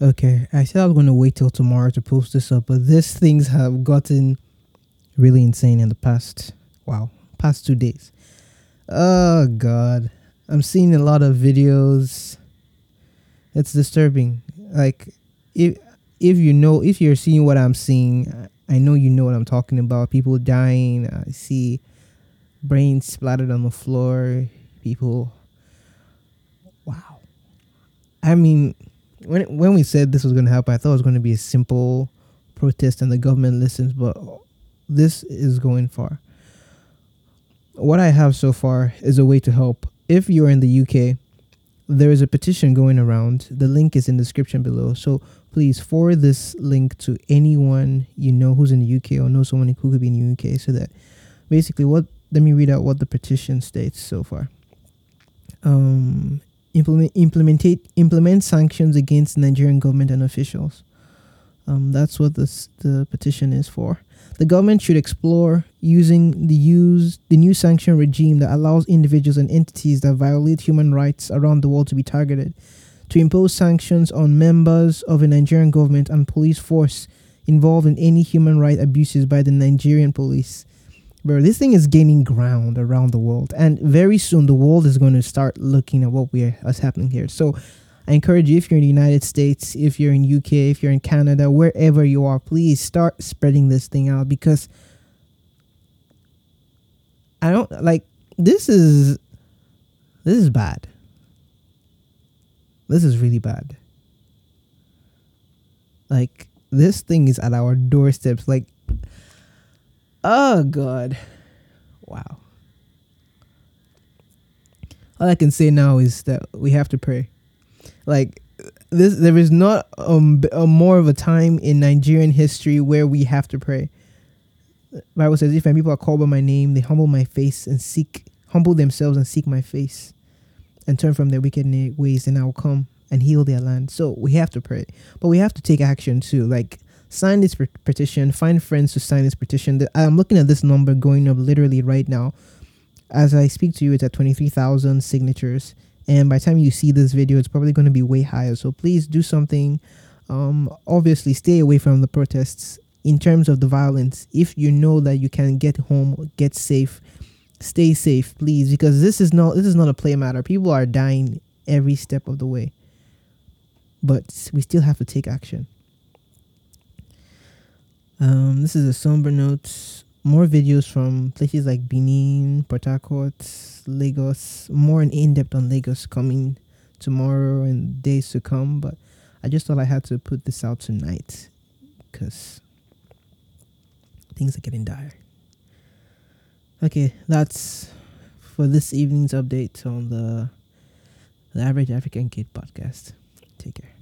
Okay, I said I was going to wait till tomorrow to post this up, but these things have gotten really insane in the past. Wow, past two days. Oh God, I'm seeing a lot of videos. It's disturbing. Like, if if you know, if you're seeing what I'm seeing, I know you know what I'm talking about. People dying. I see brains splattered on the floor. People. Wow. I mean, when when we said this was going to happen, I thought it was going to be a simple protest and the government listens, but this is going far. What I have so far is a way to help. If you're in the UK, there is a petition going around. The link is in the description below. So please forward this link to anyone you know who's in the UK or know someone who could be in the UK so that basically what let me read out what the petition states so far. Um implement implement implement sanctions against Nigerian government and officials. Um, that's what this the petition is for. The government should explore using the use the new sanction regime that allows individuals and entities that violate human rights around the world to be targeted, to impose sanctions on members of the Nigerian government and police force involved in any human right abuses by the Nigerian police. Bro, this thing is gaining ground around the world, and very soon the world is going to start looking at what we are happening here. So I encourage you if you're in the United States, if you're in UK, if you're in Canada, wherever you are, please start spreading this thing out because I don't like this is this is bad. This is really bad. Like this thing is at our doorsteps like oh god. Wow. All I can say now is that we have to pray like this there is not um a more of a time in Nigerian history where we have to pray. Bible says, "If my people are called by my name, they humble my face and seek humble themselves and seek my face, and turn from their wicked ways, and I will come and heal their land." So we have to pray, but we have to take action too. Like sign this petition, find friends to sign this petition. I'm looking at this number going up literally right now. As I speak to you, it's at twenty three thousand signatures. And by the time you see this video it's probably going to be way higher. So please do something. Um, obviously stay away from the protests in terms of the violence. If you know that you can get home get safe stay safe please. Because this is not this is not a play matter. People are dying every step of the way. But we still have to take action um, this is a somber note more videos from places like Benin, Port Harcourt, Lagos, more in depth on Lagos coming tomorrow and days to come. But I just thought I had to put this out tonight because things are getting dire. Okay, that's for this evening's update on the, the Average African Kid podcast. Take care.